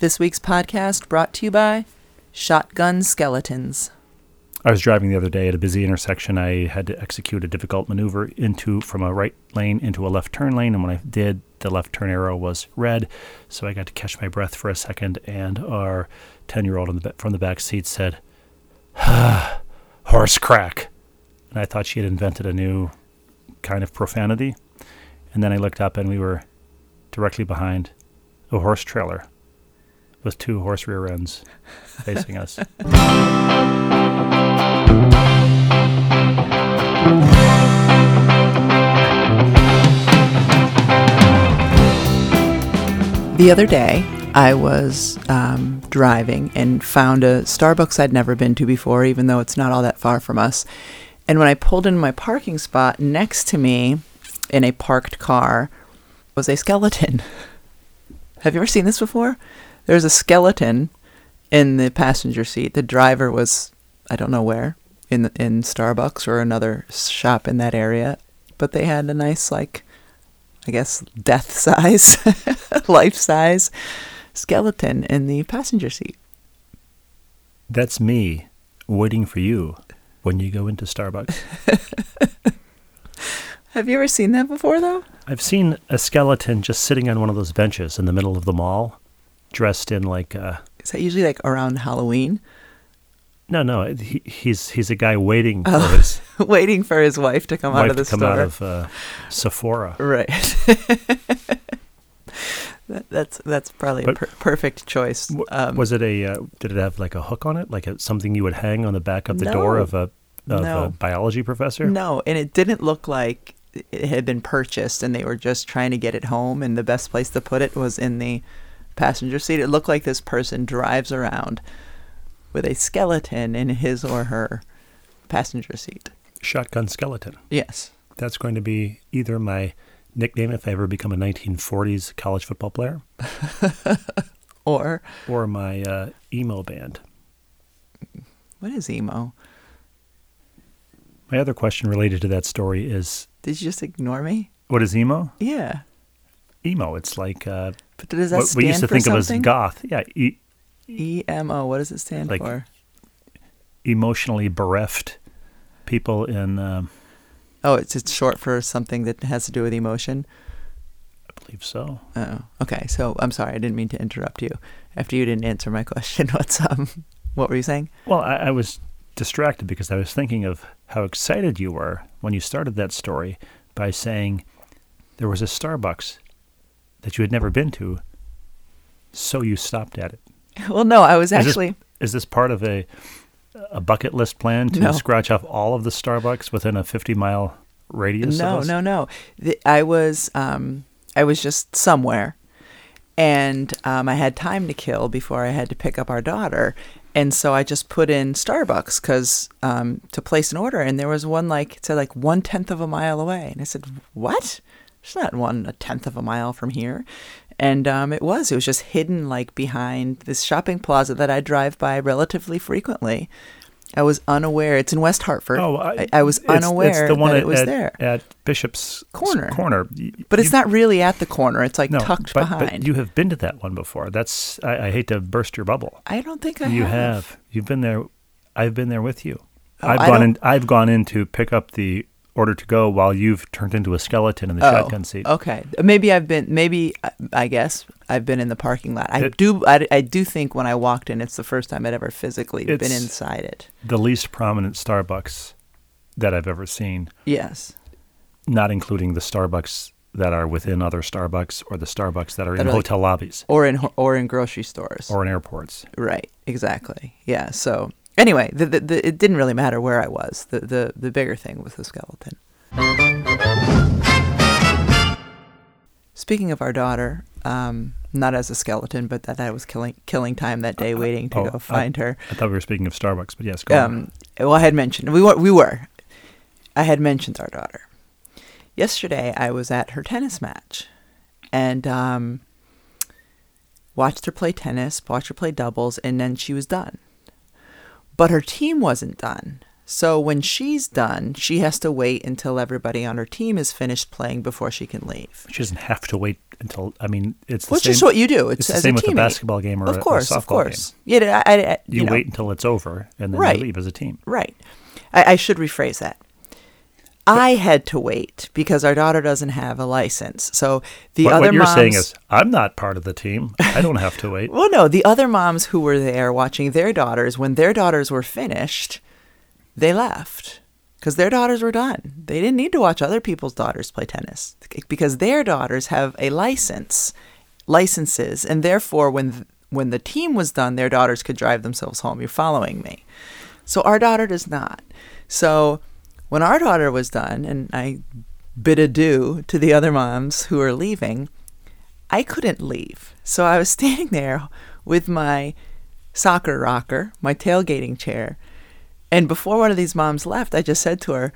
This week's podcast brought to you by Shotgun Skeletons. I was driving the other day at a busy intersection. I had to execute a difficult maneuver into from a right lane into a left turn lane, and when I did, the left turn arrow was red, so I got to catch my breath for a second. And our ten-year-old from the back seat said, "Horse crack," and I thought she had invented a new kind of profanity. And then I looked up, and we were directly behind a horse trailer with two horse rear ends facing us. The other day, I was um, driving and found a Starbucks I'd never been to before, even though it's not all that far from us. And when I pulled in my parking spot, next to me in a parked car was a skeleton. Have you ever seen this before? There's a skeleton in the passenger seat. The driver was, I don't know where, in in Starbucks or another shop in that area, but they had a nice like I guess death size, life size skeleton in the passenger seat. That's me waiting for you when you go into Starbucks. Have you ever seen that before, though? I've seen a skeleton just sitting on one of those benches in the middle of the mall, dressed in like. Uh, Is that usually like around Halloween? No, no, he, he's he's a guy waiting for oh, his waiting for his wife to come out of the to come store. out of uh, Sephora. Right. that, that's that's probably but a per- perfect choice. Um, was it a? Uh, did it have like a hook on it, like a, something you would hang on the back of the no, door of a of no. a biology professor? No, and it didn't look like it had been purchased, and they were just trying to get it home, and the best place to put it was in the passenger seat. It looked like this person drives around with a skeleton in his or her passenger seat. Shotgun skeleton. Yes. That's going to be either my nickname if I ever become a 1940s college football player, or or my uh, emo band. What is emo? My other question related to that story is: Did you just ignore me? What is emo? Yeah. Emo. It's like uh, but does that what we used to think something? of as goth. Yeah, e- EMO. What does it stand like for? Emotionally bereft people in. Um, oh, it's it's short for something that has to do with emotion. I believe so. Oh, okay. So I'm sorry, I didn't mean to interrupt you. After you didn't answer my question, what's um, what were you saying? Well, I, I was distracted because I was thinking of how excited you were when you started that story by saying there was a Starbucks that you had never been to, so you stopped at it. Well, no, I was actually. Is this, is this part of a a bucket list plan to no. scratch off all of the Starbucks within a 50 mile radius? No, no, no. The, I was um, I was just somewhere, and um, I had time to kill before I had to pick up our daughter, and so I just put in Starbucks because um, to place an order, and there was one like it said like one tenth of a mile away, and I said, "What? It's not one a tenth of a mile from here." And um, it was. It was just hidden like behind this shopping plaza that I drive by relatively frequently. I was unaware. It's in West Hartford. Oh, I, I was unaware it's the one that at, it was at, there at Bishop's Corner. Corner, but you, it's not really at the corner. It's like no, tucked but, behind. But you have been to that one before. That's. I, I hate to burst your bubble. I don't think I you have. have. You've been there. I've been there with you. Oh, I've gone in. I've gone in to pick up the order to go while you've turned into a skeleton in the oh, shotgun seat. Okay, maybe I've been. Maybe I guess I've been in the parking lot. I it, do. I, I, do think when I walked in, it's the first time I'd ever physically been inside it. The least prominent Starbucks that I've ever seen. Yes. Not including the Starbucks that are within other Starbucks or the Starbucks that are that in are hotel like, lobbies or in or in grocery stores or in airports. Right. Exactly. Yeah. So Anyway, the, the, the, it didn't really matter where I was. The, the, the bigger thing was the skeleton. Speaking of our daughter, um, not as a skeleton, but that I was killing killing time that day, uh, waiting to oh, go find I, her. I thought we were speaking of Starbucks, but yes, go um. Well, I had mentioned we were we were. I had mentioned our daughter. Yesterday, I was at her tennis match, and um, watched her play tennis, watched her play doubles, and then she was done. But her team wasn't done. So when she's done, she has to wait until everybody on her team is finished playing before she can leave. She doesn't have to wait until. I mean, it's the Which same. is what you do. It's, it's the same a with a basketball game or a- of a course, of softball course. Yeah, I, I, I- you, you know, wait until it's over and then Right. you leave as a team. Right. I, I should rephrase that. I had to wait because our daughter doesn't have a license. So the what, other what you're moms, saying is, I'm not part of the team. I don't have to wait. well, no, the other moms who were there watching their daughters, when their daughters were finished, they left because their daughters were done. They didn't need to watch other people's daughters play tennis because their daughters have a license, licenses, and therefore, when when the team was done, their daughters could drive themselves home. You're following me. So our daughter does not. So when our daughter was done, and I bid adieu to the other moms who were leaving, I couldn't leave. So I was standing there with my soccer rocker, my tailgating chair. And before one of these moms left, I just said to her,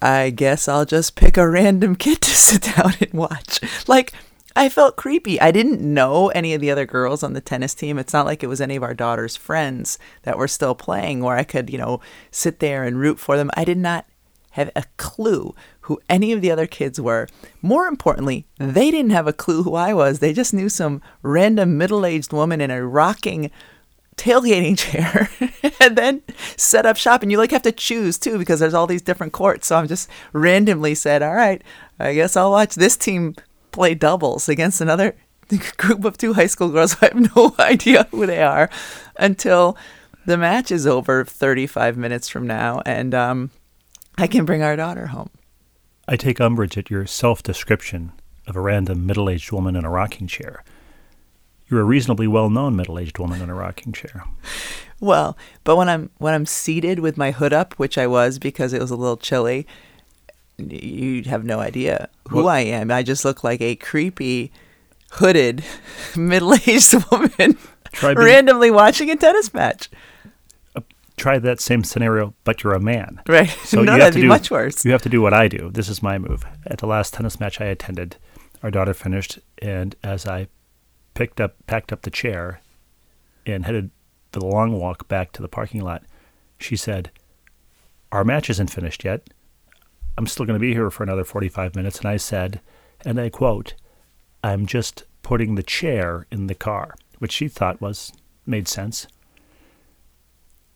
I guess I'll just pick a random kid to sit down and watch. Like, I felt creepy. I didn't know any of the other girls on the tennis team. It's not like it was any of our daughter's friends that were still playing where I could, you know, sit there and root for them. I did not have a clue who any of the other kids were. More importantly, they didn't have a clue who I was. They just knew some random middle aged woman in a rocking tailgating chair and then set up shop and you like have to choose too because there's all these different courts so i'm just randomly said all right i guess i'll watch this team play doubles against another group of two high school girls i have no idea who they are until the match is over 35 minutes from now and um, i can bring our daughter home I take umbrage at your self description of a random middle aged woman in a rocking chair. You're a reasonably well known middle aged woman in a rocking chair. Well, but when I'm when I'm seated with my hood up, which I was because it was a little chilly, you have no idea who I am. I just look like a creepy, hooded, middle-aged woman being- randomly watching a tennis match. Uh, try that same scenario, but you're a man. Right? So no, you have that'd to be do, much worse. You have to do what I do. This is my move. At the last tennis match I attended, our daughter finished, and as I picked up, packed up the chair, and headed the long walk back to the parking lot, she said, "Our match isn't finished yet. I'm still going to be here for another 45 minutes." And I said, and I quote, "I'm just putting the chair in the car," which she thought was made sense.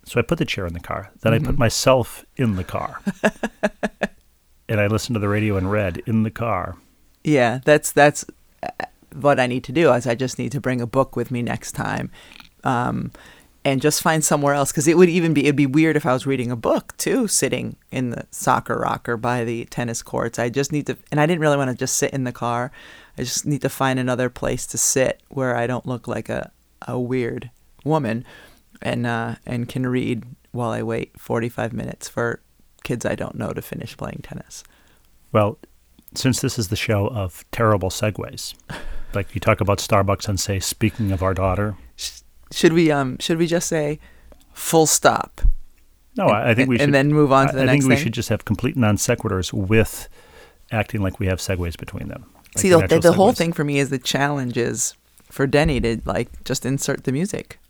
So I put the chair in the car. Then I put myself in the car. and I listened to the radio and read in the car. Yeah, that's that's uh, what I need to do. Is I just need to bring a book with me next time, um, and just find somewhere else because it would even be it'd be weird if I was reading a book too, sitting in the soccer rocker by the tennis courts. I just need to, and I didn't really want to just sit in the car. I just need to find another place to sit where I don't look like a a weird woman, and uh, and can read while I wait forty five minutes for kids I don't know to finish playing tennis. Well, since this is the show of terrible segues, like you talk about Starbucks and say, speaking of our daughter. Should we um should we just say full stop? No, I, I think we should. and then move on to the I, I think we thing? should just have complete non sequiturs with acting like we have segues between them. Like See, the, the, the whole thing for me is the challenge is for Denny to like just insert the music,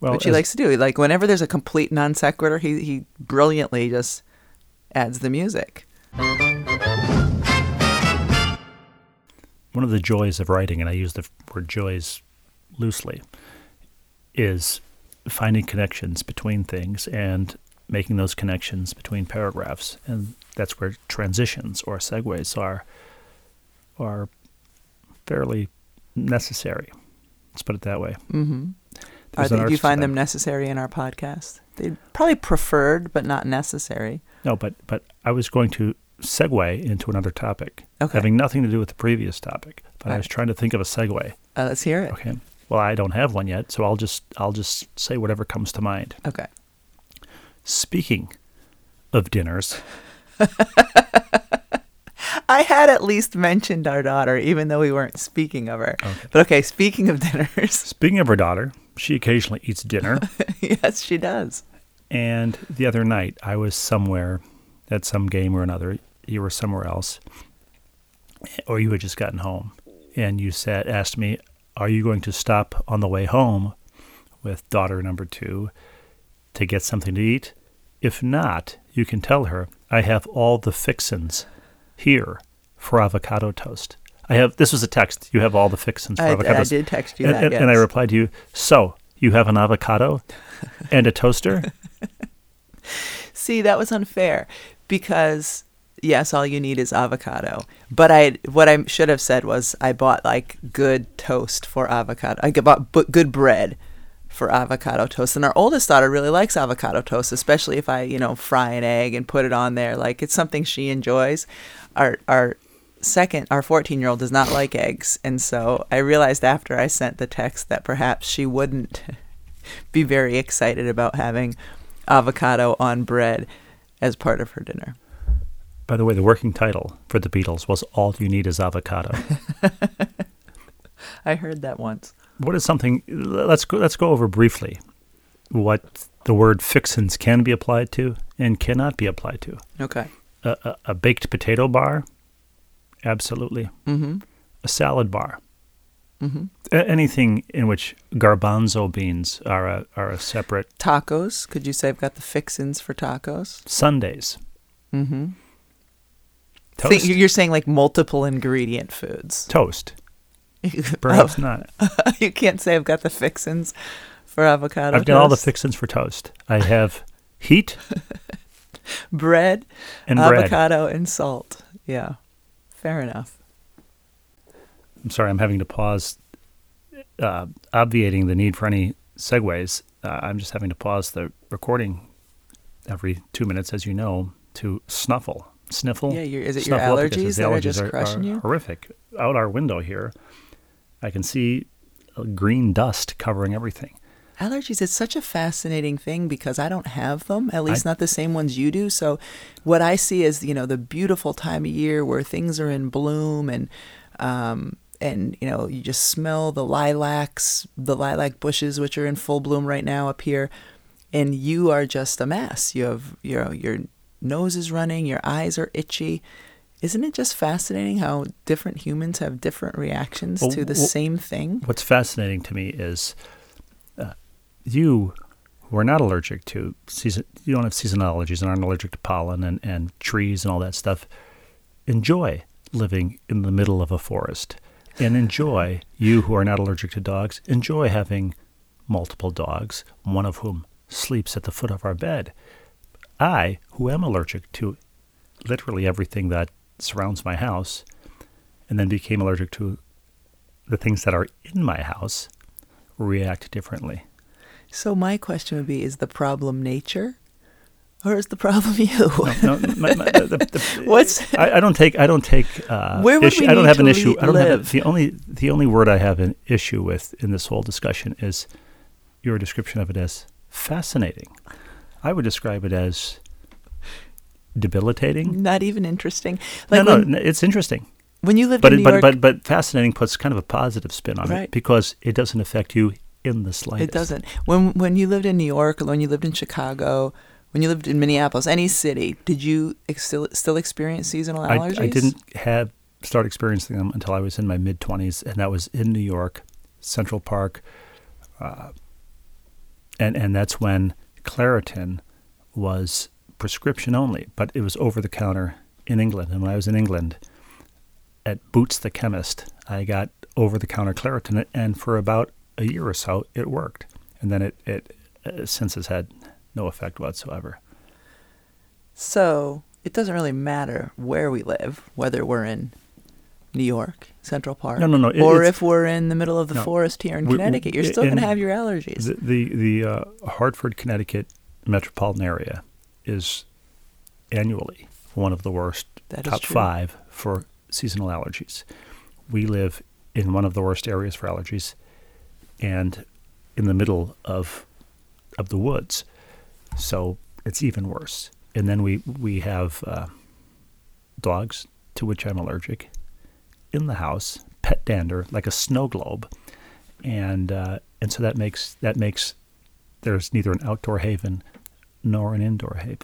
well, which he likes to do. Like whenever there's a complete non sequitur, he he brilliantly just adds the music. one of the joys of writing, and I use the word joys loosely, is finding connections between things and making those connections between paragraphs. And that's where transitions or segues are are fairly necessary. Let's put it that way. Mm-hmm. Are they, do you find them. necessary in our podcast? They probably preferred, but not necessary. No, but but I was going to segue into another topic, Okay. having nothing to do with the previous topic. But I was right. trying to think of a segue. Uh, let's hear it. Okay. Well, I don't have one yet, so I'll just I'll just say whatever comes to mind. Okay. Speaking of dinners, I had at least mentioned our daughter, even though we weren't speaking of her. Okay. But okay, speaking of dinners, speaking of her daughter, she occasionally eats dinner. yes, she does. and the other night, I was somewhere at some game or another. You were somewhere else, or you had just gotten home, and you said, asked me, "Are you going to stop on the way home with daughter number two to get something to eat?" If not, you can tell her I have all the fixins here for avocado toast. I have this was a text. You have all the fixins for I, avocado I did text you and, that. and- and I replied to you, so you have an avocado and a toaster? See, that was unfair because yes, all you need is avocado. But I what I should have said was I bought like good toast for avocado. I bought bu- good bread for avocado toast. And our oldest daughter really likes avocado toast, especially if I, you know, fry an egg and put it on there. Like it's something she enjoys. Our our second, our 14-year-old does not like eggs, and so I realized after I sent the text that perhaps she wouldn't be very excited about having avocado on bread as part of her dinner. By the way, the working title for the Beatles was All You Need Is Avocado. I heard that once. what is something let's go let's go over briefly what the word fixins can be applied to and cannot be applied to. Okay. A, a, a baked potato bar? Absolutely. Mhm. A salad bar? Mhm. A- anything in which garbanzo beans are a, are a separate Tacos. Could you say I've got the fixins for tacos? Sundays. Mm-hmm. Toast. you're saying like multiple ingredient foods. Toast. Perhaps not. you can't say I've got the fixins for avocado. I've got all the fixins for toast. I have heat bread, and bread. avocado, and salt. Yeah, fair enough. I'm sorry, I'm having to pause, uh, obviating the need for any segues. Uh, I'm just having to pause the recording every two minutes, as you know, to snuffle, sniffle. Yeah, is it your allergies the that are allergies just crushing you? horrific. Out our window here, I can see green dust covering everything. Allergies, it's such a fascinating thing because I don't have them, at least I- not the same ones you do. So, what I see is, you know, the beautiful time of year where things are in bloom and, um, and you know, you just smell the lilacs, the lilac bushes, which are in full bloom right now up here, and you are just a mess. You have your your nose is running, your eyes are itchy. Isn't it just fascinating how different humans have different reactions Well, to the well- same thing? What's fascinating to me is uh, you who are not allergic to season, you don't have seasonal allergies and aren't allergic to pollen and, and trees and all that stuff, enjoy living in the middle of a forest. And enjoy, you who are not allergic to dogs, enjoy having multiple dogs, one of whom sleeps at the foot of our bed. I, who am allergic to literally everything that surrounds my house, and then became allergic to the things that are in my house, react differently. So my question would be: Is the problem nature, or is the problem you? No, no, my, my, the, the, What's I, I don't take I don't take uh, Where would issue, we I don't have an issue. I don't have a, the only the only word I have an issue with in this whole discussion is your description of it as fascinating. I would describe it as debilitating. not even interesting? Like no, when, no, it's interesting, when you lived but in it, New but York, but but fascinating puts kind of a positive spin on Right. it because it doesn't affect you in the slightest. it doesn't. When when you lived in New York, when you lived in Chicago, when you lived in Minneapolis, any city, did you ex- still still experience seasonal I, allergies? I didn't have start experiencing them until I was in my mid twenties, and that was in New York, Central Park, uh, and and that's when Claritin was prescription only, but it was over the counter in England. And when I was in England, at Boots the chemist, I got over the counter Claritin, and for about a year or so, it worked, and then it it uh, since has had no effect whatsoever. So it doesn't really matter where we live, whether we're in New York, Central Park, No, no, no, it- or if we're in the middle of the No. forest here in We- we- Connecticut. You're still going to have your allergies. The the, the uh, Hartford, Connecticut metropolitan area is annually one of the worst top true. five for seasonal allergies. We live in one of the worst areas for allergies, and in the middle of of the woods, so it's even worse. And then we we have uh, dogs to which I'm allergic in the house, pet dander like a snow globe, and uh, and so that makes that makes there's neither an outdoor haven nor an indoor haven.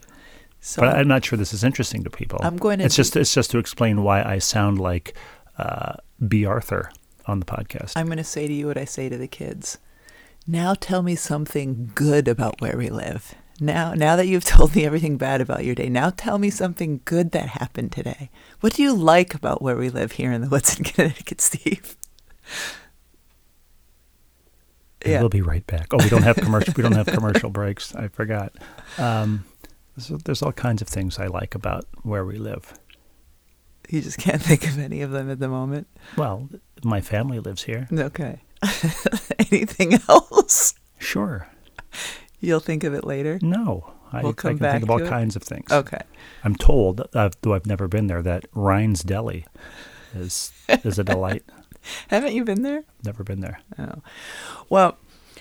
so But I'm not sure this is interesting to people. I'm going to It's just it's just to explain why I sound like uh, Bea Arthur on the podcast. I'm going to say to you what I say to the kids. Now tell me something good about where we live. Now, now that you've told me everything bad about your day, now tell me something good that happened today. What do you like about where we live here in the woods in Connecticut, Steve? And Yeah. We'll be right back. Oh, we don't have commercial. we don't have commercial breaks. I forgot. Um, so there's all kinds of things I like about where we live. You just can't think of any of them at the moment. Well, my family lives here. Okay. Anything else? Sure. You'll think of it later. No, I, We'll I can back think of all kinds of things. Okay. I'm told, uh, though I've never been there, that Ryan's Deli is is a delight. Haven't you been there? Never been there. Oh. Well,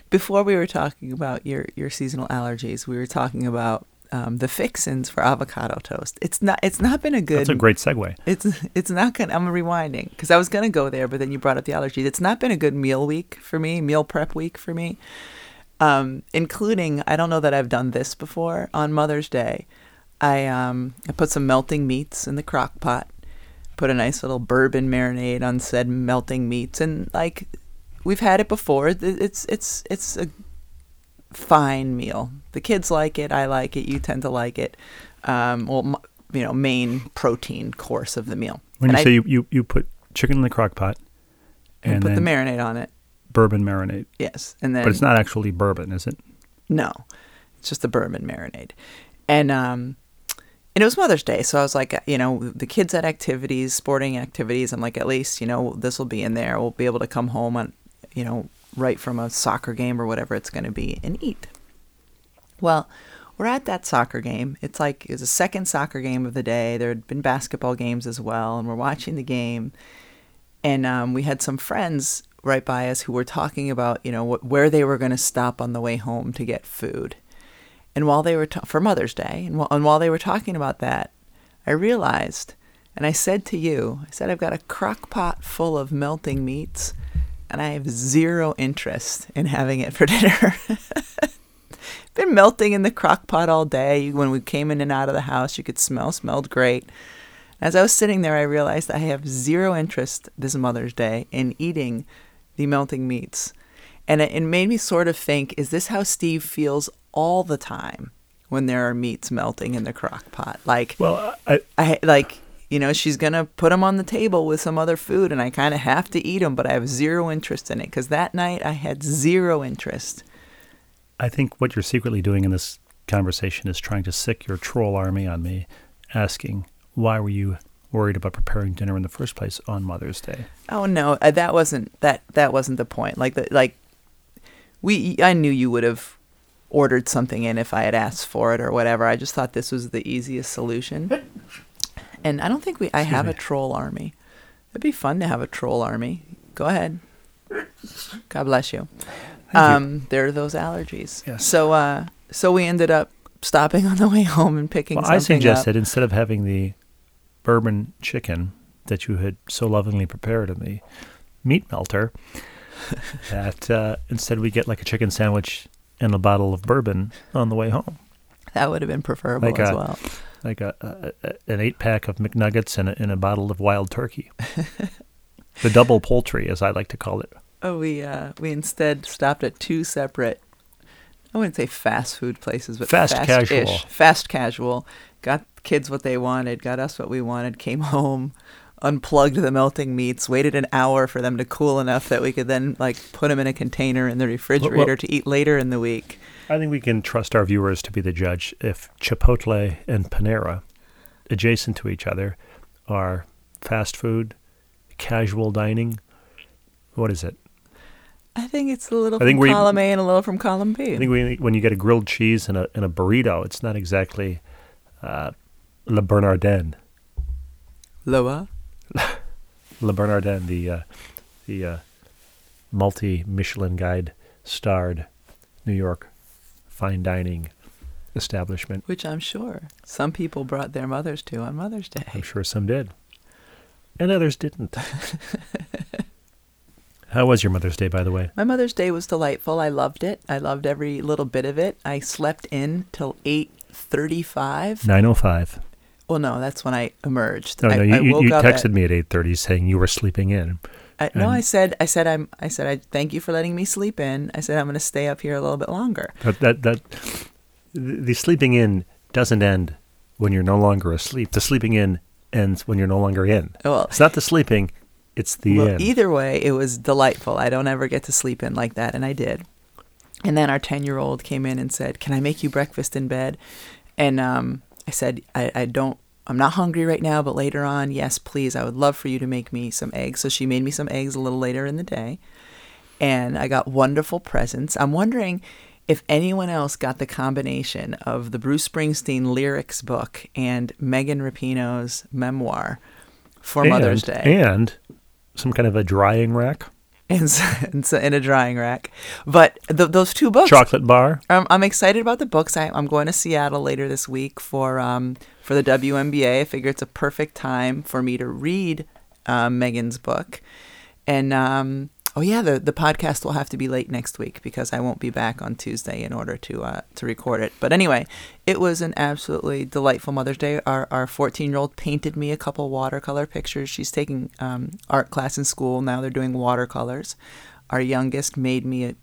before we were talking about your, your seasonal allergies, we were talking about um, the fixins for avocado toast. It's not it's not been a good That's a great segue. It's it's not gonna. I'm rewinding because I was gonna go there, but then you brought up the allergies. It's not been a good meal week for me, meal prep week for me. Um, including, I don't know that I've done this before. On Mother's Day, I um I put some melting meats in the crock pot, put a nice little bourbon marinade on said melting meats, and like we've had it before. It's it's it's a fine meal. The kids like it. I like it. You tend to like it. Um, well, m- you know, main protein course of the meal. When And you I- say you, you, you put chicken in the crock pot and, and put the marinade on it. Bourbon marinade, Yes, and then but it's not actually bourbon, is it? no, it's just the bourbon marinade, and um, and it was Mother's Day, so I was like, you know, the kids had activities, sporting activities. I'm like, at least you know this will be in there. We'll be able to come home on, you know, right from a soccer game or whatever it's going to be and eat. Well, we're at that soccer game. It's like it's the second soccer game of the day. There had been basketball games as well, and we're watching the game. And um, we had some friends right by us who were talking about, you know, wh- where they were going to stop on the way home to get food. And while they were for Mother's Day, and, wh- and while they were talking about that, I realized, and I said to you, I said I've got a crock pot full of melting meats, and I have zero interest in having it for dinner. Been melting in the crock pot all day. When we came in and out of the house, you could smell, smelled great. As I was sitting there, I realized I have zero interest this Mother's Day in eating the melting meats. And it, it made me sort of think is this how Steve feels all the time when there are meats melting in the crock pot? Like, Well, I, I like you know she's gonna put them on the table with some other food and i kind of have to eat them but i have zero interest in it because that night i had zero interest I think what you're secretly doing in this conversation is trying to sic your troll army on me, asking why were you worried about preparing dinner in the first place on Mother's Day? oh no uh, that wasn't that that wasn't the point like the like we i knew you would have ordered something in if i had asked for it or whatever i just thought this was the easiest solution and i don't think we i Excuse have me. a troll army it'd be fun to have a troll army go ahead god bless you Thank you. um, there are those allergies. Yes. So, uh, so we ended up stopping on the way home and picking Well, I suggested up. instead of having the bourbon chicken that you had so lovingly prepared in the meat melter, that uh, instead we get like a chicken sandwich and a bottle of bourbon on the way home, That would have been preferable Like as a- well. like a, a, a an eight pack of McNuggets and a, and a bottle of wild turkey, the double poultry, as I like to call it. Oh, we uh, we instead stopped at two separate. I wouldn't say fast food places, but Fast casual. Fast casual. Got kids what they wanted. Got us what we wanted. Came home, unplugged the melting meats. Waited an hour for them to cool enough that we could then like put them in a container in the refrigerator to eat later in the week. I think we can trust our viewers to be the judge if Chipotle and Panera, adjacent to each other, are fast food, casual dining. What is it? I think it's a little I think from we- column A and a little from column B. I think we, when you get a grilled cheese and a, and a burrito, it's not exactly uh, Le Bernardin. Loa. Le Bernardin, the uh, the uh, multi Michelin guide starred New York fine dining establishment. Which I'm sure some people brought their mothers to on Mother's Day. I'm sure some did, and others didn't. How was your Mother's Day, by the way? My Mother's Day was delightful. I loved it. I loved every little bit of it. I slept in till 8:35. Nine oh five. Well, no, that's when I emerged. No, no, I you, woke you texted at- me at eight thirty saying you were sleeping in. I, no, I said, I said, I'm, I said, I thank you for letting me sleep in. I said, I'm going to stay up here a little bit longer. But that that the, sleeping in doesn't end when you're no longer asleep. The sleeping in ends when you're no longer in. Well, It's not the sleeping, it's the well, either way, it was delightful. I don't ever get to sleep in like that, and I did. And then our 10 year old came in and said, Can I make you breakfast in bed? And um, I said, I, I don't, I'm not hungry right now, but later on, yes, please. I would love for you to make me some eggs. So she made me some eggs a little later in the day. And I got wonderful presents. I'm wondering if anyone else got the combination of the Bruce Springsteen lyrics book and Megan Rapinoe's memoir for Mother's Day And some kind of a drying rack, and, s- and s- in a drying rack. But th- those two books, chocolate bar. um, I'm excited about the books. I, I'm going to Seattle later this week for um, for the WNBA. I figure it's a perfect time for me to read uh, Megan's book. And um, oh yeah, the the podcast will have to be late next week because I won't be back on Tuesday in order to uh, to record it. But anyway, it was an absolutely delightful Mother's Day. Our our 14 year old painted me a couple watercolor pictures. She's taking um, art class in school now. They're doing watercolors. Our youngest made me a,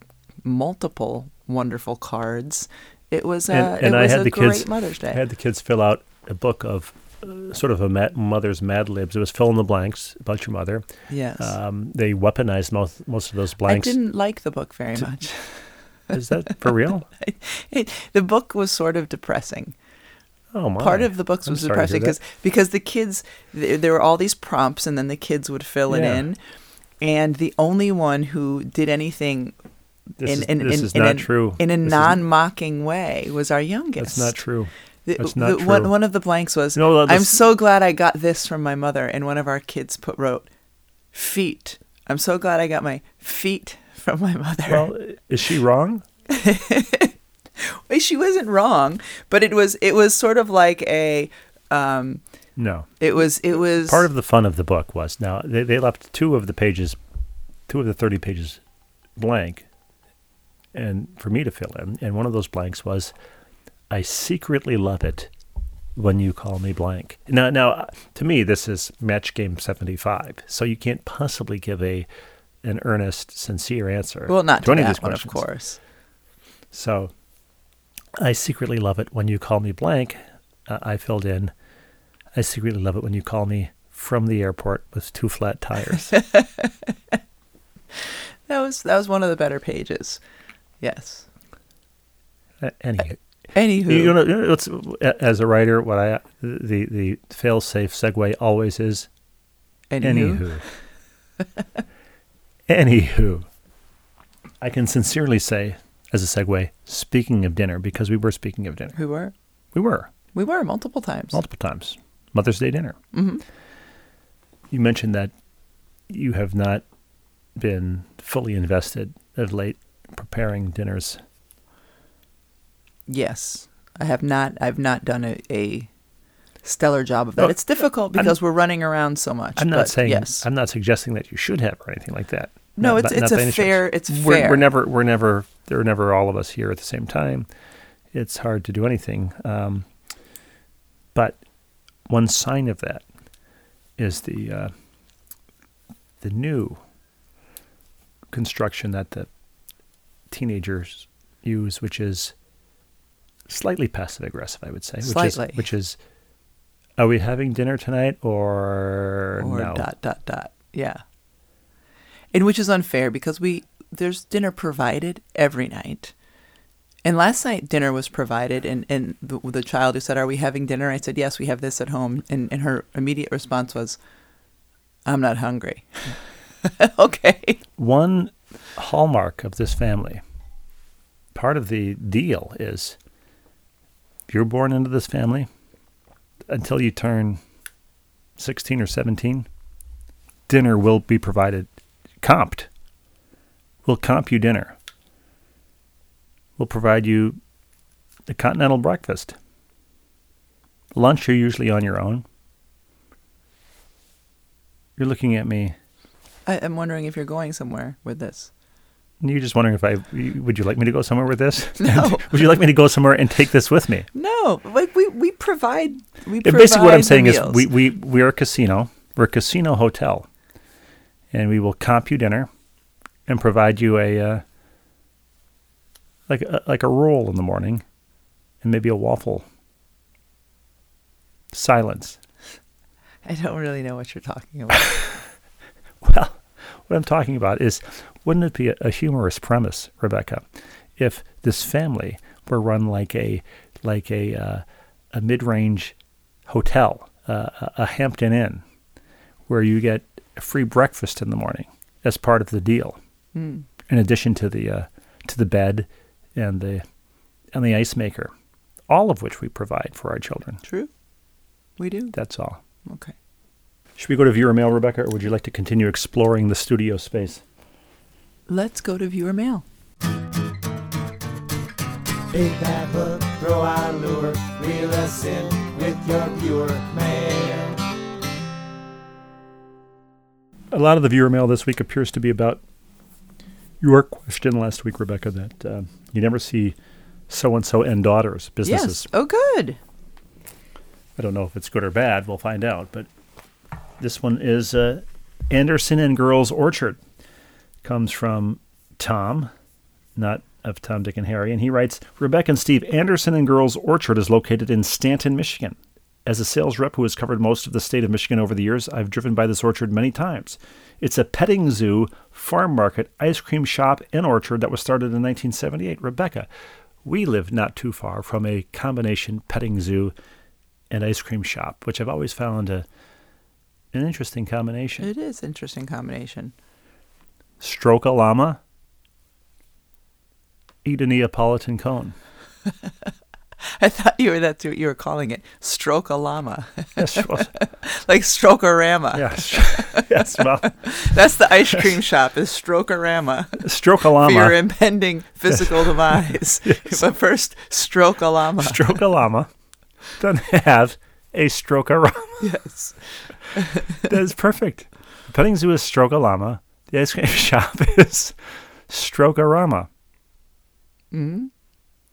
multiple wonderful cards. It was uh, And- and it I had a the great kids- Mother's Day. I had the kids fill out a book of uh, sort of a ma- mother's Mad Libs. It was fill in the blanks about your mother. yes. Um, they weaponized most most of those blanks. I didn't like the book very much. Is that for real? It, the book was sort of depressing. Oh my! Part of the books I'm was to depressing because because the kids th- there were all these prompts and then the kids would fill Yeah. it in, and the only one who did anything this in is, in, this in, is in not an- true. in a This non-mocking way was our youngest. That's not true. The- That's the- not One, true. one of the blanks was, No, "I'm so glad I got this from my mother," and one of our kids put wrote, "Feet." I'm so glad I got my feet from my mother. Well, is she wrong? She wasn't wrong, but it was it was sort of like a um, No. it was it was Part of the fun of the book was now they, they left two of the pages, two of the thirty pages, blank, and for me to fill in. And one of those blanks was, "I secretly love it when you call me blank." Now, now uh, to me, this is match game seventy five. So you can't possibly give a an earnest, sincere answer. well not to to any of these one of course. So I secretly love it when you call me blank. Uh, I filled in. I secretly love it when you call me from the airport with two flat tires. That was that was one of the better pages. Yes. Uh, Any, Anywho, you know, you know, it's, as a writer, what I the the fail safe segue always is anywho, anywho. anywho, I can sincerely say as a segue, speaking of dinner, because we were speaking of dinner, we were we were we were multiple times. multiple times Mother's Day dinner. hmm You mentioned that you have not been fully invested of late preparing dinners. Yes, I have not. I've not done a, a stellar job of that. No, it's difficult because we're running around so much. I'm not saying yes. I'm not suggesting that you should have or anything like that. no, Not- it's not- it's not a fair. It's We're, fair. we're never we're never there are never all of us here at the same time. It's hard to do anything. Um, but one sign of that is the uh, the new construction that the teenagers use, which is slightly passive aggressive, I would say. Slightly. Which is, which is are we having dinner tonight or, or no? dot dot dot. Yeah. And which is unfair because we there's dinner provided every night. And last night dinner was provided, and, and the, the child who said, "Are we having dinner?" I said, "Yes, we have this at home." And and her immediate response was, "I'm not hungry." okay. one hallmark of this family, part of the deal is you're born into this family, until you turn 16 or 17, dinner will be provided, comped. We'll comp you dinner. We'll provide you a continental breakfast. Lunch, you're usually on your own. You're looking at me. I, I'm wondering if you're going somewhere with this. You're just wondering if I would you like me to go somewhere with this? No. would you like me to go somewhere and take this with me? No, like we we provide. We Yeah, basically, what I'm saying is we we we are a casino. We're a casino hotel, and we will comp you dinner, and provide you a uh, like a, like a roll in the morning, and maybe a waffle. Silence. I don't really know what you're talking about. Well, what I'm talking about is wouldn't it be a, humorous premise, Rebecca, if this family were run like a like a uh, a mid-range hotel, uh, a- Hampton Inn, where you get a free breakfast in the morning as part of the deal, Hmm. in addition to the uh, to the bed and the and the ice maker, all of which we provide for our children. True. We do. That's all. Okay. Should we go to viewer mail, Rebecca, or would you like to continue exploring the studio space? Let's go to viewer mail. Bait that hook, throw our lure, reel us in with your viewer mail. a lot of the viewer mail this week appears to be about your question last week, Rebecca, that uh, you never see so and so and daughters businesses. Yes. Oh, good. I don't know if it's good or bad. We'll find out. But this one is uh, Anderson and Girls Orchard. Comes from Tom, not of Tom, Dick, and Harry. And he writes Rebecca and Steve, Anderson and Girls Orchard is located in Stanton, Michigan. As a sales rep who has covered most of the state of Michigan over the years, I've driven by this orchard many times. It's a petting zoo, farm market, ice cream shop, and orchard that was started in 1978. Rebecca, we live not too far from a combination petting zoo and ice cream shop, which I've always found a, an interesting combination. It is interesting combination. Stroke a llama, eat a Neapolitan cone. I thought you were that's what you were calling it. Stroke a llama. Yes, like stroke-a-rama. yes, yes. Well, That's the ice cream shop is stroke-a-rama stroke a for your impending physical demise. But first, stroke a llama. stroke a llama, then have a stroke a llama. yes. That is perfect. Petting zoo is stroke a llama. The ice cream shop is stroke a rama. hmm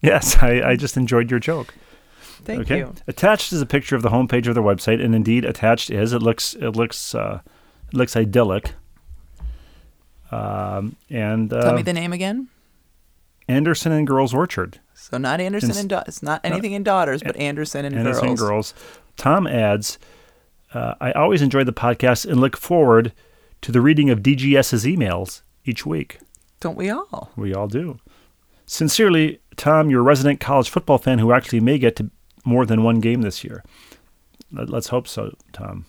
Yes, I, I just enjoyed your joke. Thank okay. you. Attached is a picture of the homepage of their website, and indeed, attached is it looks it looks uh, it looks idyllic. Um, and uh, Tell me the name again. Anderson and Girls Orchard. So not Anderson Ins- and da- it's not anything in daughters, but Anderson and Anderson girls. Girls. Tom adds, uh, I always enjoy the podcast and look forward to the reading of DGS's emails each week. Don't we all? We all do. Sincerely, Tom, your resident college football fan who actually may get to more than one game this year. Let- Let's hope so, Tom.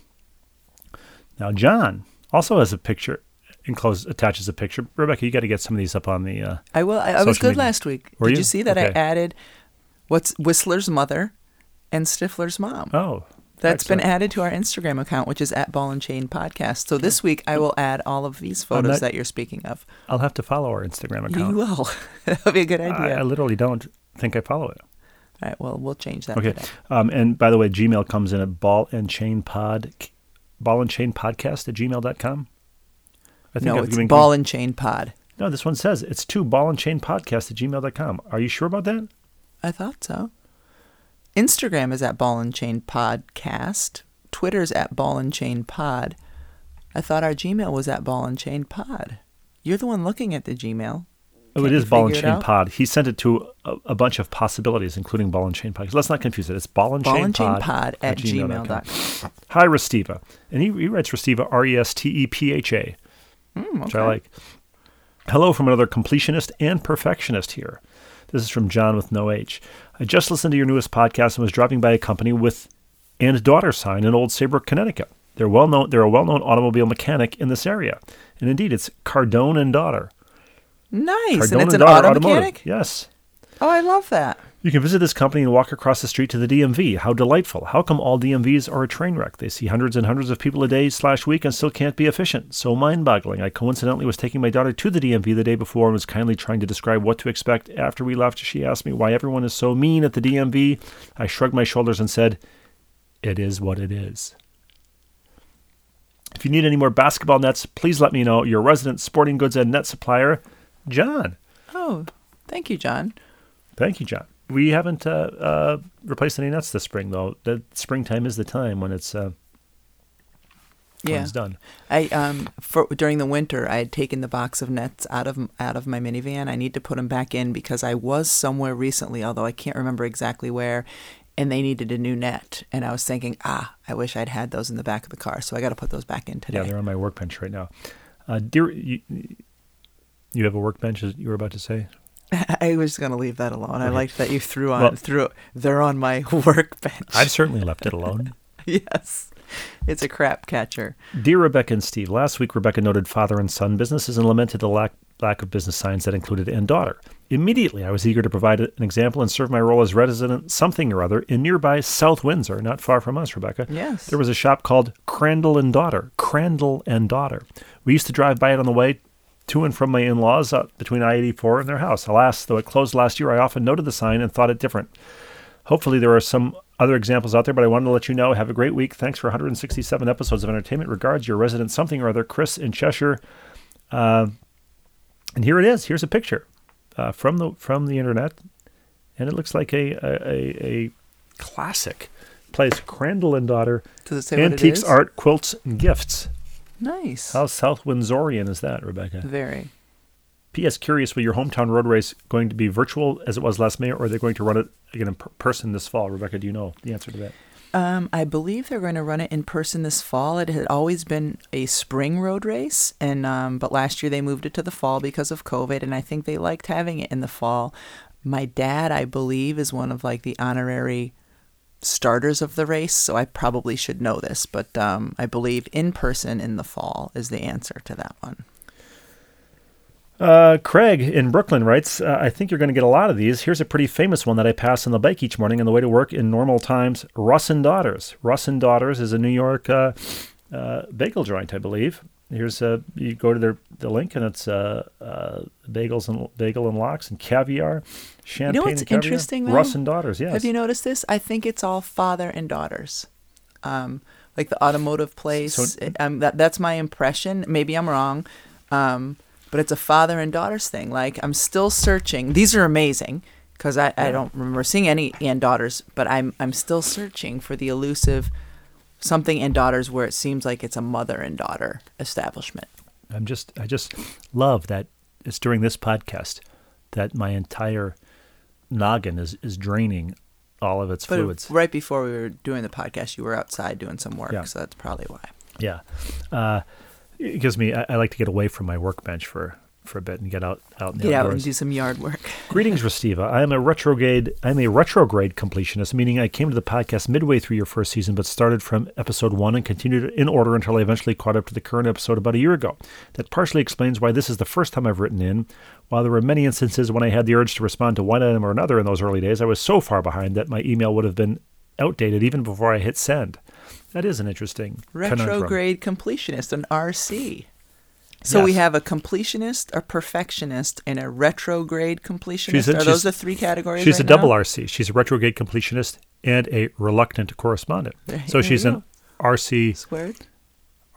Now, John also has a picture, enclosed attaches a picture. Rebecca, you got to get some of these up on the. Uh, I will. I, I was good media. last week. Were Did you? you see that I added what's Whistler's mother and Stifler's mom? oh, That's been added to our Instagram account, which is at Ball and Chain Podcast. So this week I will add all of these photos not- that you're speaking of. I'll have to follow our Instagram account. You will. That'll be a good I, idea. I literally don't think I follow it. all right. Well, we'll change that Okay. Um, and by the way, Gmail comes in at ball and chain pod, ball and chain podcast at gmail.com. I No, I've it's given- Ball and Chain Pod. No, this one says it's to ball and chain podcast at gmail.com. Are you sure about that? I thought so. Instagram is at Ball and Chain Podcast. Twitter's at Ball and Chain Pod. I thought our Gmail was at Ball and Chain Pod. You're the one looking at the Gmail. Oh, Can't it is ball and chain pod. He sent it to a, a bunch of possibilities, including ball and chain pod. Let's not confuse it. It's ball and Ball chain and pod, Pod at gmail.com. gmail.com. Hi, Restiva. And he, he writes Restiva, R E S T E P H A, Mm, which I like. Hello from another completionist and perfectionist here. This is from John with no H. I just listened to your newest podcast and was dropping by a company with and daughter sign in Old Saybrook, Connecticut. They're well known. They're a well-known automobile mechanic in this area, and indeed, it's Cardone and daughter. Nice. Cardone and it's an daughter auto mechanic? Yes. Oh, I love that. You can visit this company and walk across the street to the DMV. How delightful. How come all DMVs are a train wreck? They see hundreds and hundreds of people a day slash week and still can't be efficient. So mind boggling. I coincidentally was taking my daughter to the DMV the day before and was kindly trying to describe what to expect. After we left, she asked me why everyone is so mean at the DMV. I shrugged my shoulders and said, It is what it is. If you need any more basketball nets, please let me know. Your resident sporting goods and net supplier, John. Oh, thank you, John. Thank you, John. We haven't uh, uh, replaced any nets this spring, though. The springtime is the time when it's uh, Yeah. when it's done. I um for during the winter I had taken the box of nets out of out of my minivan. I need to put them back in because I was somewhere recently, although I can't remember exactly where, and they needed a new net. And I was thinking, ah, I wish I'd had those in the back of the car. So I got to put those back in today. Yeah, they're on my workbench right now. Uh, dear, you, you have a workbench, as you were about to say? I was going to leave that alone. I liked that you threw on Well- threw they're on my workbench. I've certainly left it alone. yes. It's a crap catcher. Dear Rebecca and Steve, last week Rebecca noted father and son businesses and lamented the lack, lack of business signs that included and daughter. Immediately, I was eager to provide an example and serve my role as resident something or other in nearby South Windsor, not far from us, Rebecca. Yes. There was a shop called Crandall and Daughter. Crandall and Daughter. We used to drive by it on the way to and from my in laws uh, between I 84 and their house. Alas, though it closed last year, I often noted the sign and thought it different. Hopefully, there are some other examples out there, but I wanted to let you know. Have a great week. Thanks for 167 episodes of entertainment. Regards, your resident something or other, Chris in Cheshire. Uh, and here it is. Here's a picture uh, from the from the internet, and it looks like a a, a, classic place. Crandall and Daughter Does it say what it Antiques. Art, Quilts, and Gifts. Nice. How South Windsorian is that, Rebecca? Very. P.S. Curious, will your hometown road race going to be virtual as it was last May, or are they going to run it again in per- person this fall? Rebecca, do you know the answer to that? Um, I believe they're going to run it in person this fall. It had always been a spring road race, and um, but last year they moved it to the fall because of COVID, and I think they liked having it in the fall. My dad, I believe, is one of like the honorary starters of the race, so I probably should know this, but um, I believe in person in the fall is the answer to that one. Uh, Craig in Brooklyn writes, uh, I think you're going to get a lot of these. Here's a pretty famous one that I pass on the bike each morning on the way to work in normal times. Russ and Daughters. Russ and Daughters is a New York uh, uh, bagel joint, I believe. Here's uh, you go to their the link and it's uh, bagels and bagel and lox and caviar, champagne. what's and caviar. interesting, though? Russ and Daughters. Yes. Have you noticed this? I think it's all father and daughters. Um, like the automotive place. So- it- um, that that's my impression. Maybe I'm wrong. Um, but it's a father and daughters thing. Like I'm still searching. These are amazing because I, I don't remember seeing any and daughters, but I'm I'm still searching for the elusive something and daughters where it seems like it's a mother and daughter establishment. I'm just I just love that it's during this podcast that my entire noggin is is draining all of its But fluids. right before we were doing the podcast, you were outside doing some work, Yeah. so that's probably why. Yeah, uh, it gives me. I, I like to get away from my workbench for for a bit and get out out in the Get out and do some yard work. Greetings, Restiva. I am a retrograde. I'm a retrograde completionist, meaning I came to the podcast midway through your first season, but started from episode one and continued in order until I eventually caught up to the current episode about a year ago. That partially explains why this is the first time I've written in. While there were many instances when I had the urge to respond to one item or another in those early days, I was so far behind that my email would have been outdated even before I hit send. That is an interesting conundrum. retrograde completionist, an RC. So we have a completionist, a perfectionist, and a retrograde completionist. A- Are those the three categories? She's right a double now? RC. She's a retrograde completionist and a reluctant correspondent. There- so there she's an RC Squared.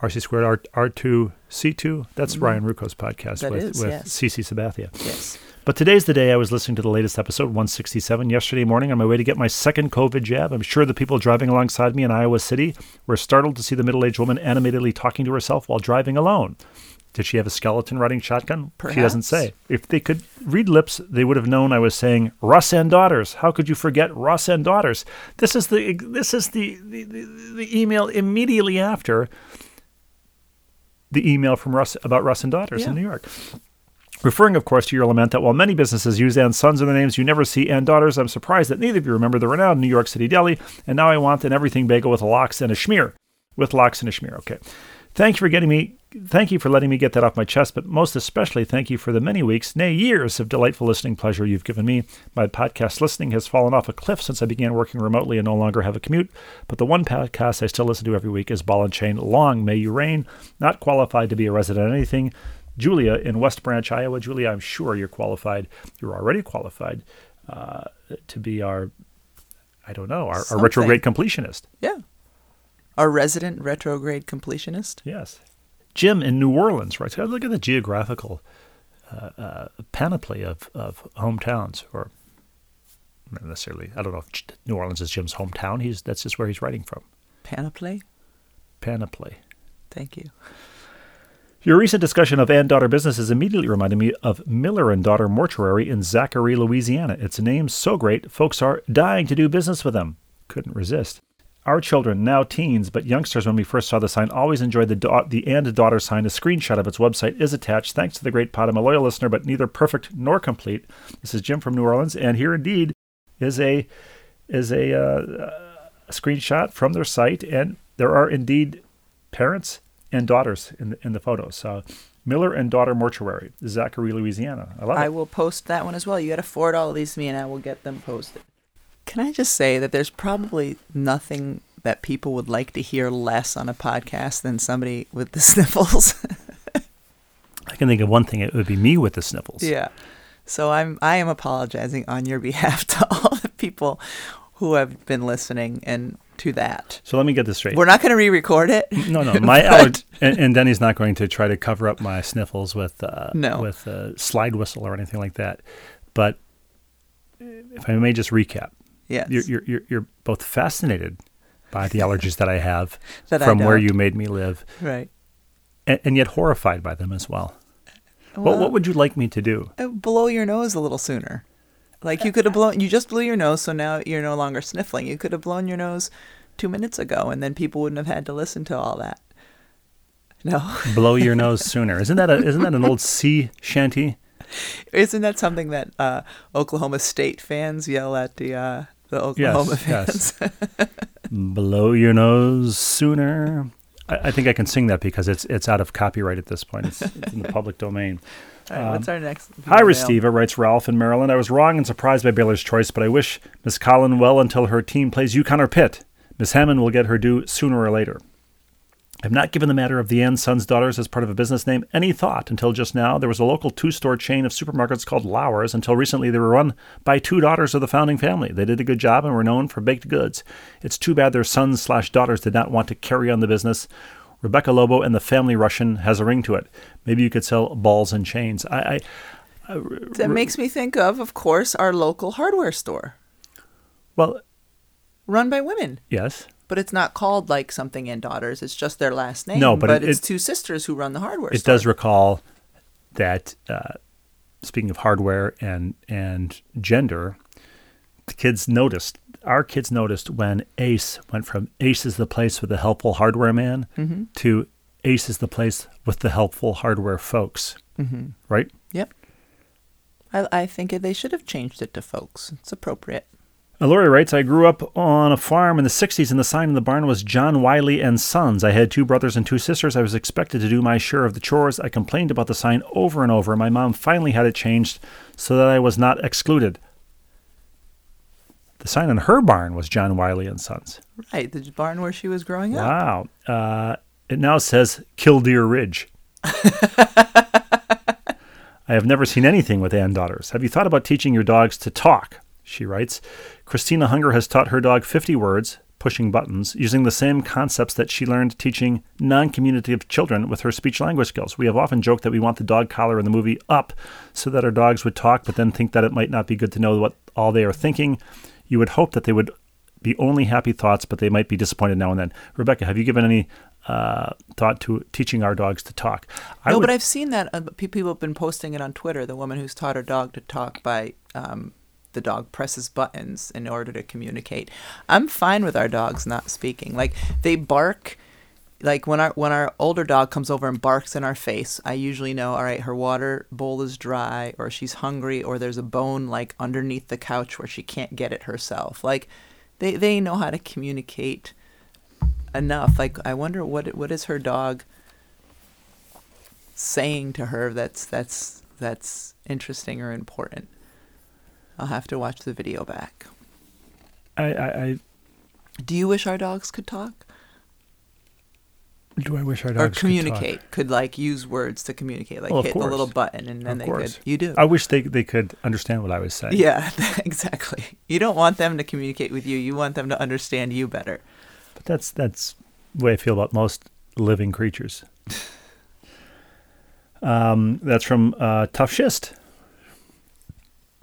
RC squared R two C two. That's Ryan Ruocco's podcast Mm-hmm. That with is, with yes. CC Sabathia. Yes. But today's the day I was listening to the latest episode 167 yesterday morning on my way to get my second COVID jab. I'm sure the people driving alongside me in Iowa City were startled to see the middle-aged woman animatedly talking to herself while driving alone. Did she have a skeleton riding shotgun? She doesn't say. If they could read lips, they would have known I was saying Russ and daughters. How could you forget Russ and daughters? This is the this is the the, the, the email immediately after the email from Russ about Russ and daughters in New York. Referring, of course, to your lament that while many businesses use and sons in their names, you never see and daughters. I'm surprised that neither of you remember the renowned New York City deli. And now I want an everything bagel with lox and a schmear. With lox and a schmear. Okay. Thank you for getting me. Thank you for letting me get that off my chest, but most especially thank you for the many weeks, nay years, of delightful listening pleasure you've given me. My podcast listening has fallen off a cliff since I began working remotely and no longer have a commute. But the one podcast I still listen to every week is Ball and Chain. Long may you reign. Not qualified to be a resident anything. Julia in West Branch, Iowa. Julia, I'm sure you're qualified. You're already qualified uh, to be our, I don't know, our, our retrograde completionist. Yeah. Our resident retrograde completionist. Yes. Jim in New Orleans, right? So look at the geographical uh, uh, panoply of, of hometowns, or not necessarily. I don't know if New Orleans is Jim's hometown. He's that's just where he's writing from. Panoply. Panoply. Thank you. Your recent discussion of and daughter businesses immediately reminded me of Miller and Daughter Mortuary in Zachary, Louisiana. Its a name's so great, folks are dying to do business with them. Couldn't resist. Our children, now teens, but youngsters when we first saw the sign, always enjoyed the da- the and daughter sign. A screenshot of its website is attached. Thanks to the great pot. I'm a loyal listener, but neither perfect nor complete. This is Jim from New Orleans, and here indeed is a is a, uh, a screenshot from their site, and there are indeed parents and daughters in the, in the photos. So Miller and Daughter Mortuary, Zachary, Louisiana. I love it. I will post that one as well. You got to forward all of these to me, and I will get them posted. Can I just say that there's probably nothing that people would like to hear less on a podcast than somebody with the sniffles. I can think of one thing. It would be me with the sniffles. yeah. So I'm I am apologizing on your behalf to all the people who have been listening and to that. So let me get this straight. We're not going to re-record it. No, no, my and, and Denny's not going to try to cover up my sniffles with uh, No. with a slide whistle or anything like that. But if I may just recap, Yes. you're, you're you're both fascinated by the allergies that I have That I from where you made me live, right. and, and yet horrified by them as well. what Well, what would you like me to do? uh, blow your nose a little sooner. Like you could have blown, you just blew your nose, so now you're no longer sniffling. You could have blown your nose two minutes ago, and then people wouldn't have had to listen to all that. No, Blow your nose sooner. Isn't that a isn't that an old sea shanty? isn't that something that uh, Oklahoma State fans yell at the uh, the Oklahoma yes. fans? Blow your nose sooner. I, I think I can sing that because it's it's out of copyright at this point. It's, it's in the public domain. Right, what's our next? Um, Hi? Restiva, writes Ralph in Maryland. I was wrong and surprised by Baylor's choice, but I wish Miss Collen well until her team plays UConn or Pitt. Miss Hammond will get her due sooner or later. I've not given the matter of the Ann Sons Daughters as part of a business name any thought until just now. There was a local two store chain of supermarkets called Lowers. Until recently, they were run by two daughters of the founding family. They did a good job and were known for baked goods. It's too bad their sons slash daughters did not want to carry on the business. Rebecca Lobo and the family Rushin has a ring to it. Maybe you could sell balls and chains. I, I That makes me think of, of course, our local hardware store well, run by women. yes. But it's not called like something and daughters. It's just their last name. No, but it- it's it- two sisters who run the hardware It store. does recall that uh, speaking of hardware and and gender, the kids noticed. Our kids noticed when Ace went from Ace is the place with the helpful hardware man Mm-hmm. to Ace is the place with the helpful hardware folks. Mm-hmm. Right? Yep. I, I think they should have changed it to folks. It's appropriate. Lori writes, I grew up on a farm in the 60s, and the sign in the barn was John Wiley and Sons. I had two brothers and two sisters. I was expected to do my share of the chores. I complained about the sign over and over. My mom finally had it changed so that I was not excluded. The sign in her barn was John Wiley and Sons. Right, the barn where she was growing up. Wow. Uh, it now says Killdeer Ridge. I have never seen anything with Ann daughters. Have you thought about teaching your dogs to talk? She writes. Christina Hunger has taught her dog 50 words, pushing buttons, using the same concepts that she learned teaching non communicative children with her speech language skills. We have often joked that we want the dog collar in the movie up so that our dogs would talk, but then think that it might not be good to know what all they are thinking. You would hope that they would be only happy thoughts, but they might be disappointed now and then. Rebecca, have you given any uh, thought to teaching our dogs to talk? I no, would- but I've seen that. Uh, people have been posting it on Twitter. The woman who's taught her dog to talk by um, the dog presses buttons in order to communicate. I'm fine with our dogs not speaking. Like they bark. Like when our when our older dog comes over and barks in our face, I usually know. All right, her water bowl is dry, or she's hungry, or there's a bone like underneath the couch where she can't get it herself. Like they they know how to communicate enough. Like I wonder what what is her dog saying to her that's that's that's interesting or important. I'll have to watch the video back. I, I, I Do you wish our dogs could talk do. I wish our or dogs could talk. communicate? Could, like use words to communicate, like Well, hit the little button and then Of they course. could. You do. I wish they they could understand what I was saying. yeah, exactly. You don't want them to communicate with you. You want them to understand you better. But that's that's the way I feel about most living creatures. um, that's from uh, Tough Schist.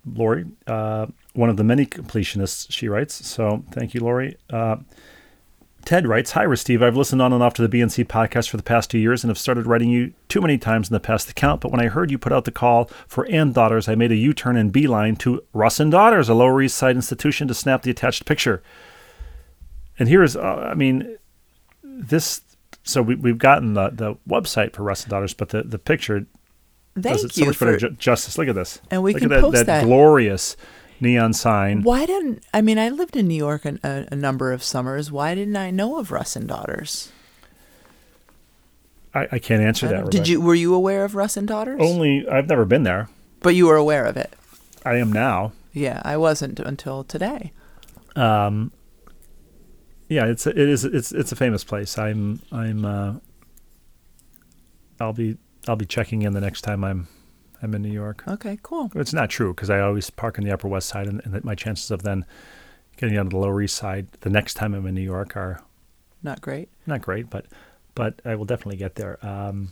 Lori, uh, one of the many completionists, she writes. So thank you, Lori. Uh, Ted writes, Hi, Steve. I've listened on and off to the BNC podcast for the past two years and have started writing you too many times in the past to count. But when I heard you put out the call for and daughters, I made a U turn and beeline to Russ and Daughters, a Lower East Side institution, to snap the attached picture. And here's, uh, I mean, this. So we, we've gotten the, the website for Russ and Daughters, but the, the picture Thank does it so you much better for- ju- justice. Look at this. And we Look can at that, post that, that. glorious neon sign. Why didn't I mean I lived in New York a, a, a number of summers. Why didn't I know of Russ and Daughters? I, I can't answer I that. Did Rebecca. you were you aware of Russ and Daughters? Only I've never been there. But you were aware of it. I am now. Yeah, I wasn't until today. Um, yeah, it's a, it is it's it's a famous place. I'm I'm uh, I'll be I'll be checking in the next time I'm I'm in New York. Okay, cool. It's not true because I always park on the Upper West Side, and, and my chances of then getting onto the Lower East Side the next time I'm in New York are Not great. not great, but but I will definitely get there. Um,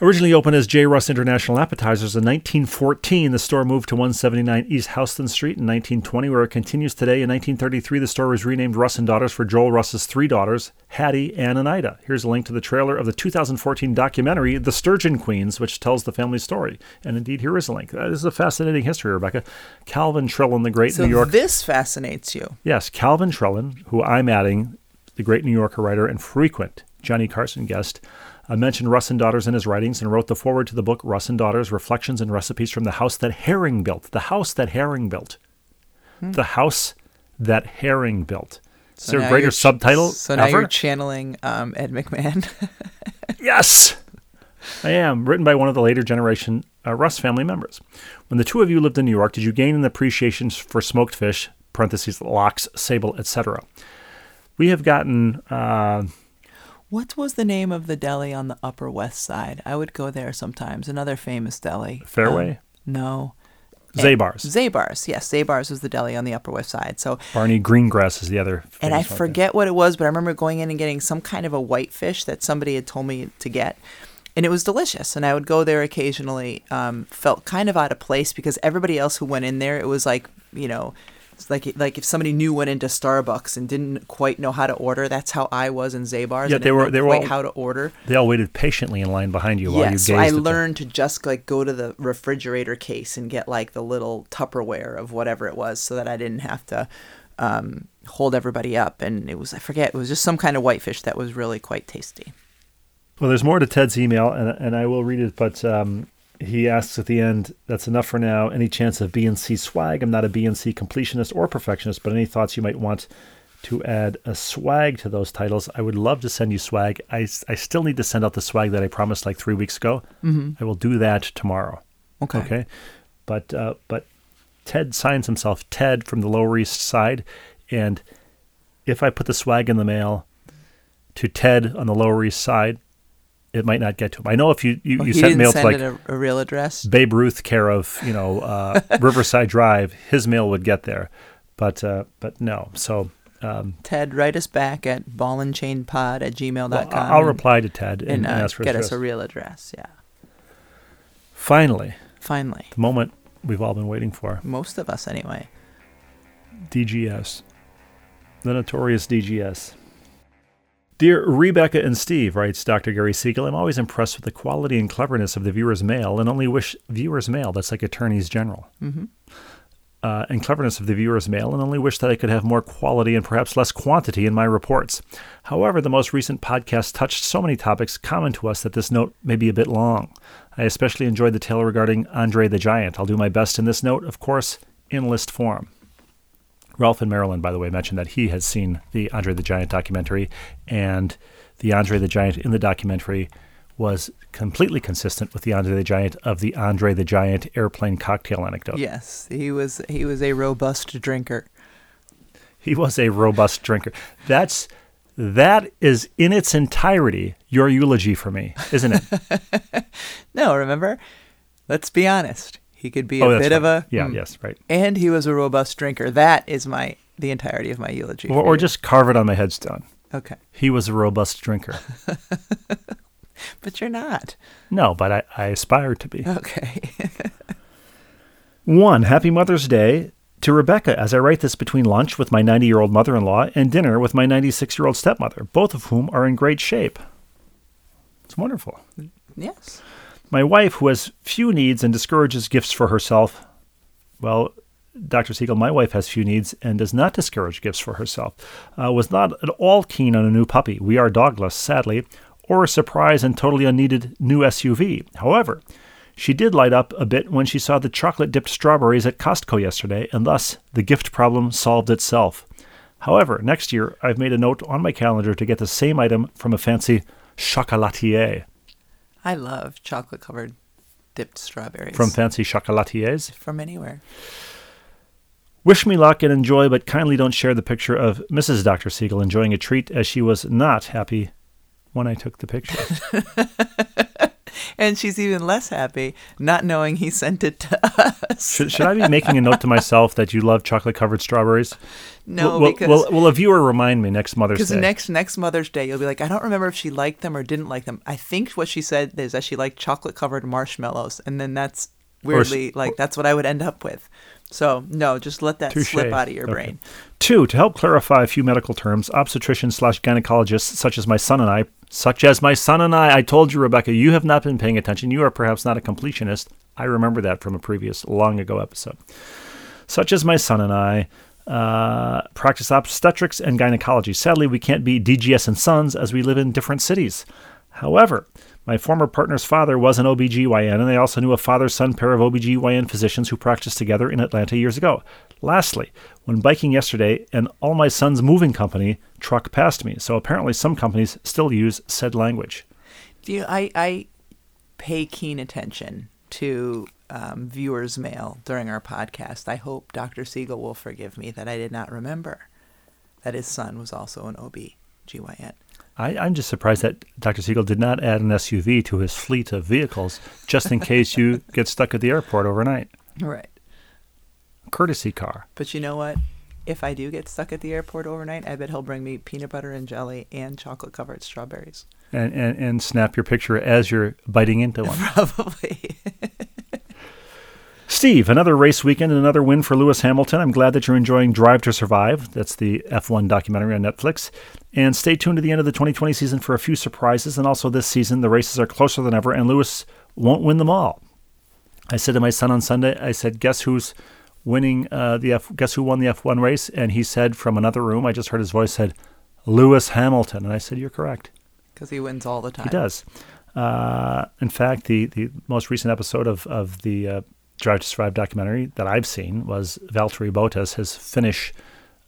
originally opened as J. Russ International Appetizers in 1914, the store moved to 179 East Houston Street in 1920, where it continues today. In 1933, the store was renamed Russ and Daughters for Joel Russ's three daughters, Hattie, Ann, and Ida. Here's a link to the trailer of the 2014 documentary The Sturgeon Queens, which tells the family story. And indeed, here is a link. That is a fascinating history, Rebecca. Calvin Trillin, the great So New York this fascinates you. Yes, Calvin Trillin, who I'm adding, the great New Yorker writer and frequent Johnny Carson guest, uh, mentioned Russ and Daughters in his writings and wrote the foreword to the book Russ and Daughters Reflections and Recipes from the House That Herring Built. The House That Herring Built. The House That Herring Built. Is So there a greater subtitle So now ever? you're channeling um, Ed McMahon. Yes, I am. Written by one of the later generation uh, Russ family members. When the two of you lived in New York, did you gain an appreciation for smoked fish, parentheses, lox, sable, etc.? We have gotten, uh, what was the name of the deli on the Upper West Side? I would go there sometimes. Another famous deli. Fairway? Um, no. Zabar's. Zabar's. Yes, Zabar's was the deli on the Upper West Side. So Barney Greengrass is the other. and I forget what it was, but I remember going in and getting some kind of a whitefish that somebody had told me to get, and it was delicious. And I would go there occasionally. Um, felt kind of out of place because everybody else who went in there, it was like you know, it's like like if somebody new went into Starbucks and didn't quite know how to order. That's how I was in Zabar's. Yeah, they were- they were all- how to order. They all waited patiently in line behind you while you so I learned to just like go to the refrigerator case and get like the little Tupperware of whatever it was, so that I didn't have to um, hold everybody up. And it was I forget it was just some kind of whitefish that was really quite tasty. Well, there's more to Ted's email, and, and I will read it, but um, he asks at the end, that's enough for now. Any chance of BNC swag? I'm not a BNC completionist or perfectionist, but any thoughts you might want to add a swag to those titles? I would love to send you swag. I, I still need to send out the swag that I promised like three weeks ago. Mm-hmm. I will do that tomorrow. Okay. Okay. But uh, but Ted signs himself Ted from the Lower East Side, and if I put the swag in the mail to Ted on the Lower East Side, it might not get to him. I know if you you, Well, you he sent mail send to like a, a real address. Babe Ruth, care of you know uh, Riverside Drive, his mail would get there, but uh, but no. So um, Ted, write us back at ballandchainpod at gmail.com. well, I'll reply to Ted and, and, uh, ask for get us a real address. Yeah. Finally, Finally, the moment we've all been waiting for. most of us anyway. DGS. The notorious DGS. Dear Rebecca and Steve, writes Dr. Gary Siegel, I'm always impressed with the quality and cleverness of the viewer's mail and only wish viewers' mail, that's like attorneys general, hmm uh, and cleverness of the viewer's mail and only wish that I could have more quality and perhaps less quantity in my reports. However, the most recent podcast touched so many topics common to us that this note may be a bit long. I especially enjoyed the tale regarding Andre the Giant. I'll do my best in this note, of course, in list form. Ralph in Maryland, by the way, mentioned that he has seen the Andre the Giant documentary, and the Andre the Giant in the documentary was completely consistent with the Andre the Giant of the Andre the Giant airplane cocktail anecdote. Yes, he was. He was a robust drinker. He was a robust drinker. That's that is in its entirety your eulogy for me, isn't it? No, remember? Let's be honest. He could be oh, a bit of a yeah, mm. yes, right. and he was a robust drinker. That is my the entirety of my eulogy. Or, or just carve it on my headstone. okay, He was a robust drinker. but you're not. No, but I, I aspire to be. Okay. One, happy Mother's Day To Rebecca, as I write this between lunch with my 90 year old mother in law and dinner with my 96 year old stepmother, both of whom are in great shape. It's wonderful. Yes. My wife, who has few needs and discourages gifts for herself, well, Dr. Siegel, my wife has few needs and does not discourage gifts for herself, uh, was not at all keen on a new puppy. We are dogless, sadly, or a surprise and totally unneeded new SUV. However, she did light up a bit when she saw the chocolate dipped strawberries at Costco yesterday, and thus the gift problem solved itself. However, next year I've made a note on my calendar to get the same item from a fancy chocolatier. I love chocolate covered dipped strawberries. From fancy chocolatiers. From anywhere. Wish me luck and enjoy, but kindly don't share the picture of Mrs. Dr. Siegel enjoying a treat as she was not happy when I took the picture. and she's even less happy not knowing he sent it to us. should, should I be making a note to myself that you love chocolate covered strawberries? No, will, because will, will a viewer remind me next Mother's Day? because next next Mother's Day you'll be like, I don't remember if she liked them or didn't like them. I think what she said is that she liked chocolate covered marshmallows, and then that's weirdly like that's what I would end up with. So no, just let that Touche. slip out of your Okay. brain. Two, to help clarify a few medical terms, obstetricians slash gynecologists, such as my son and I, such as my son and I, I told you, Rebecca, you have not been paying attention. You are perhaps not a completionist. I remember that from a previous long ago episode. Such as my son and I, uh, practice obstetrics and gynecology. Sadly, we can't be DGS and Sons as we live in different cities. However, my former partner's father was an OBGYN, and they also knew a father son pair of OBGYN physicians who practiced together in Atlanta years ago. Lastly, when biking yesterday, an All My Son's moving company truck passed me, so apparently some companies still use said language. Do you, I I pay keen attention to um, viewers' mail during our podcast. I hope Dr. Siegel will forgive me that I did not remember that his son was also an OB-GYN. I, I'm just surprised that Dr. Siegel did not add an SUV to his fleet of vehicles just in case you get stuck at the airport overnight. Right. Courtesy car. But you know what? If I do get stuck at the airport overnight, I bet he'll bring me peanut butter and jelly and chocolate covered strawberries. And, and, and snap your picture as you're biting into one. Probably. Steve, another race weekend and another win for Lewis Hamilton. I'm glad that you're enjoying Drive to Survive. That's the F1 documentary on Netflix. And stay tuned to the end of the 2020 season for a few surprises. And also this season, the races are closer than ever, and Lewis won't win them all. I said to my son on Sunday, I said, "Guess who's winning uh, the F? Guess who won the F1 race?" And he said from another room, I just heard his voice said, "Lewis Hamilton." And I said, "You're correct. Because he wins all the time. He does." Uh, in fact, the the most recent episode of of the uh, Drive to Survive documentary that I've seen was Valtteri Bottas, his Finnish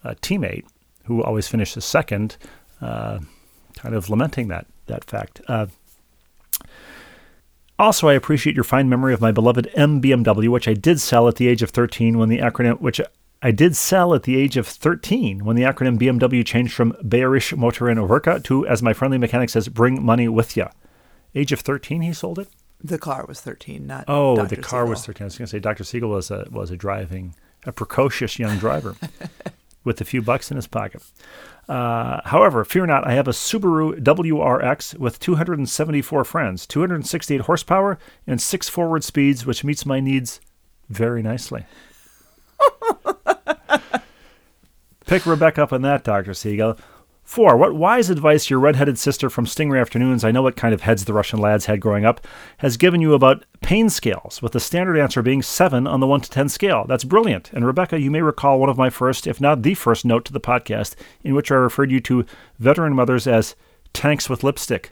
uh, teammate, who always finishes second, uh, kind of lamenting that that fact. Uh, also, I appreciate your fine memory of my beloved M BMW, which I did sell at the age of 13 when the acronym, which I did sell at the age of 13 when the acronym BMW changed from Bayerisch Motoren Werke to, as my friendly mechanic says, bring money with ya. Age of 13, he sold it. The car was 13, not Oh, Dr. the car was 13. I was going to say Dr. Siegel was a was a driving, a precocious young driver with a few bucks in his pocket. Uh, however, fear not, I have a Subaru WRX with 274 friends, 268 horsepower, and six forward speeds, which meets my needs very nicely. Pick Rebecca up on that, Dr. Siegel. Four, what wise advice your redheaded sister from Stingray Afternoons, I know what kind of heads the Rushin lads had growing up, has given you about pain scales, with the standard answer being seven on the one to ten scale. That's brilliant. And Rebecca, you may recall one of my first, if not the first note to the podcast, in which I referred you to veteran mothers as tanks with lipstick.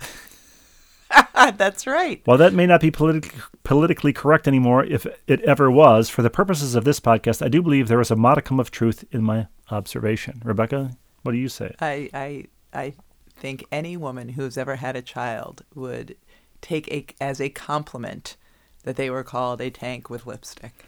That's right. While that may not be politi- politically correct anymore, if it ever was, for the purposes of this podcast, I do believe there is a modicum of truth in my observation. Rebecca, what do you say? I, I, I think any woman who's ever had a child would take a, as a compliment that they were called a tank with lipstick.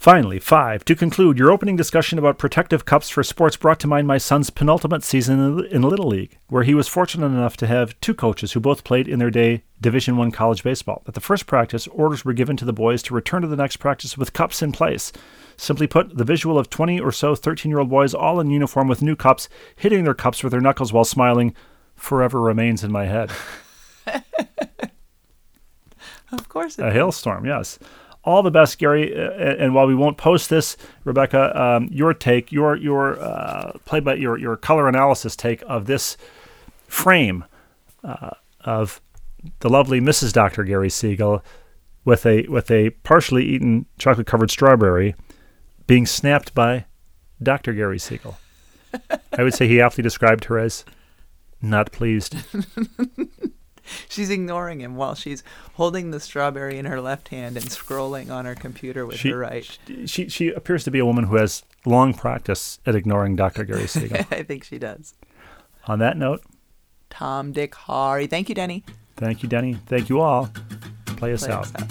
Finally, five, to conclude, your opening discussion about protective cups for sports brought to mind my son's penultimate season in- Little League, where he was fortunate enough to have two coaches who both played in their day Division One college baseball. At the first practice, orders were given to the boys to return to the next practice with cups in place. Simply put, the visual of 20 or so 13 year old boys all in uniform with new cups, hitting their cups with their knuckles while smiling, forever remains in my head. Of course it A hailstorm, yes. All the best, Gary. Uh, and while we won't post this, Rebecca, um, your take, your your uh, play by your your color analysis take of this frame uh, of the lovely Mrs. Dr. Gary Siegel with a with a partially eaten chocolate covered strawberry being snapped by Dr. Gary Siegel. I would say he aptly described her as not pleased. she's ignoring him while she's holding the strawberry in her left hand and scrolling on her computer with she, her right. She she appears to be a woman who has long practice at ignoring Dr. Gary Siegel. I think she does. On that note, Tom, Dick, Harry. Thank you, Denny. Thank you, Denny. Thank you all. Play us Play out. us out.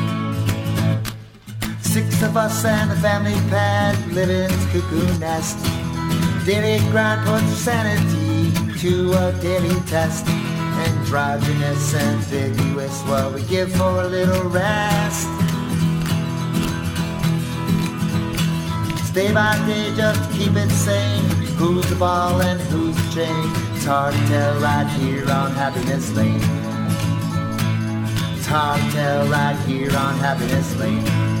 Six of us and the family pet live in this cuckoo nest. Daily grind puts sanity to a daily test. Androgynous, ambiguous, what we give for a little rest. Day by day, just keep it sane. Who's the ball and who's the chain? It's hard to tell right here on Happiness Lane. It's hard to tell right here on Happiness Lane.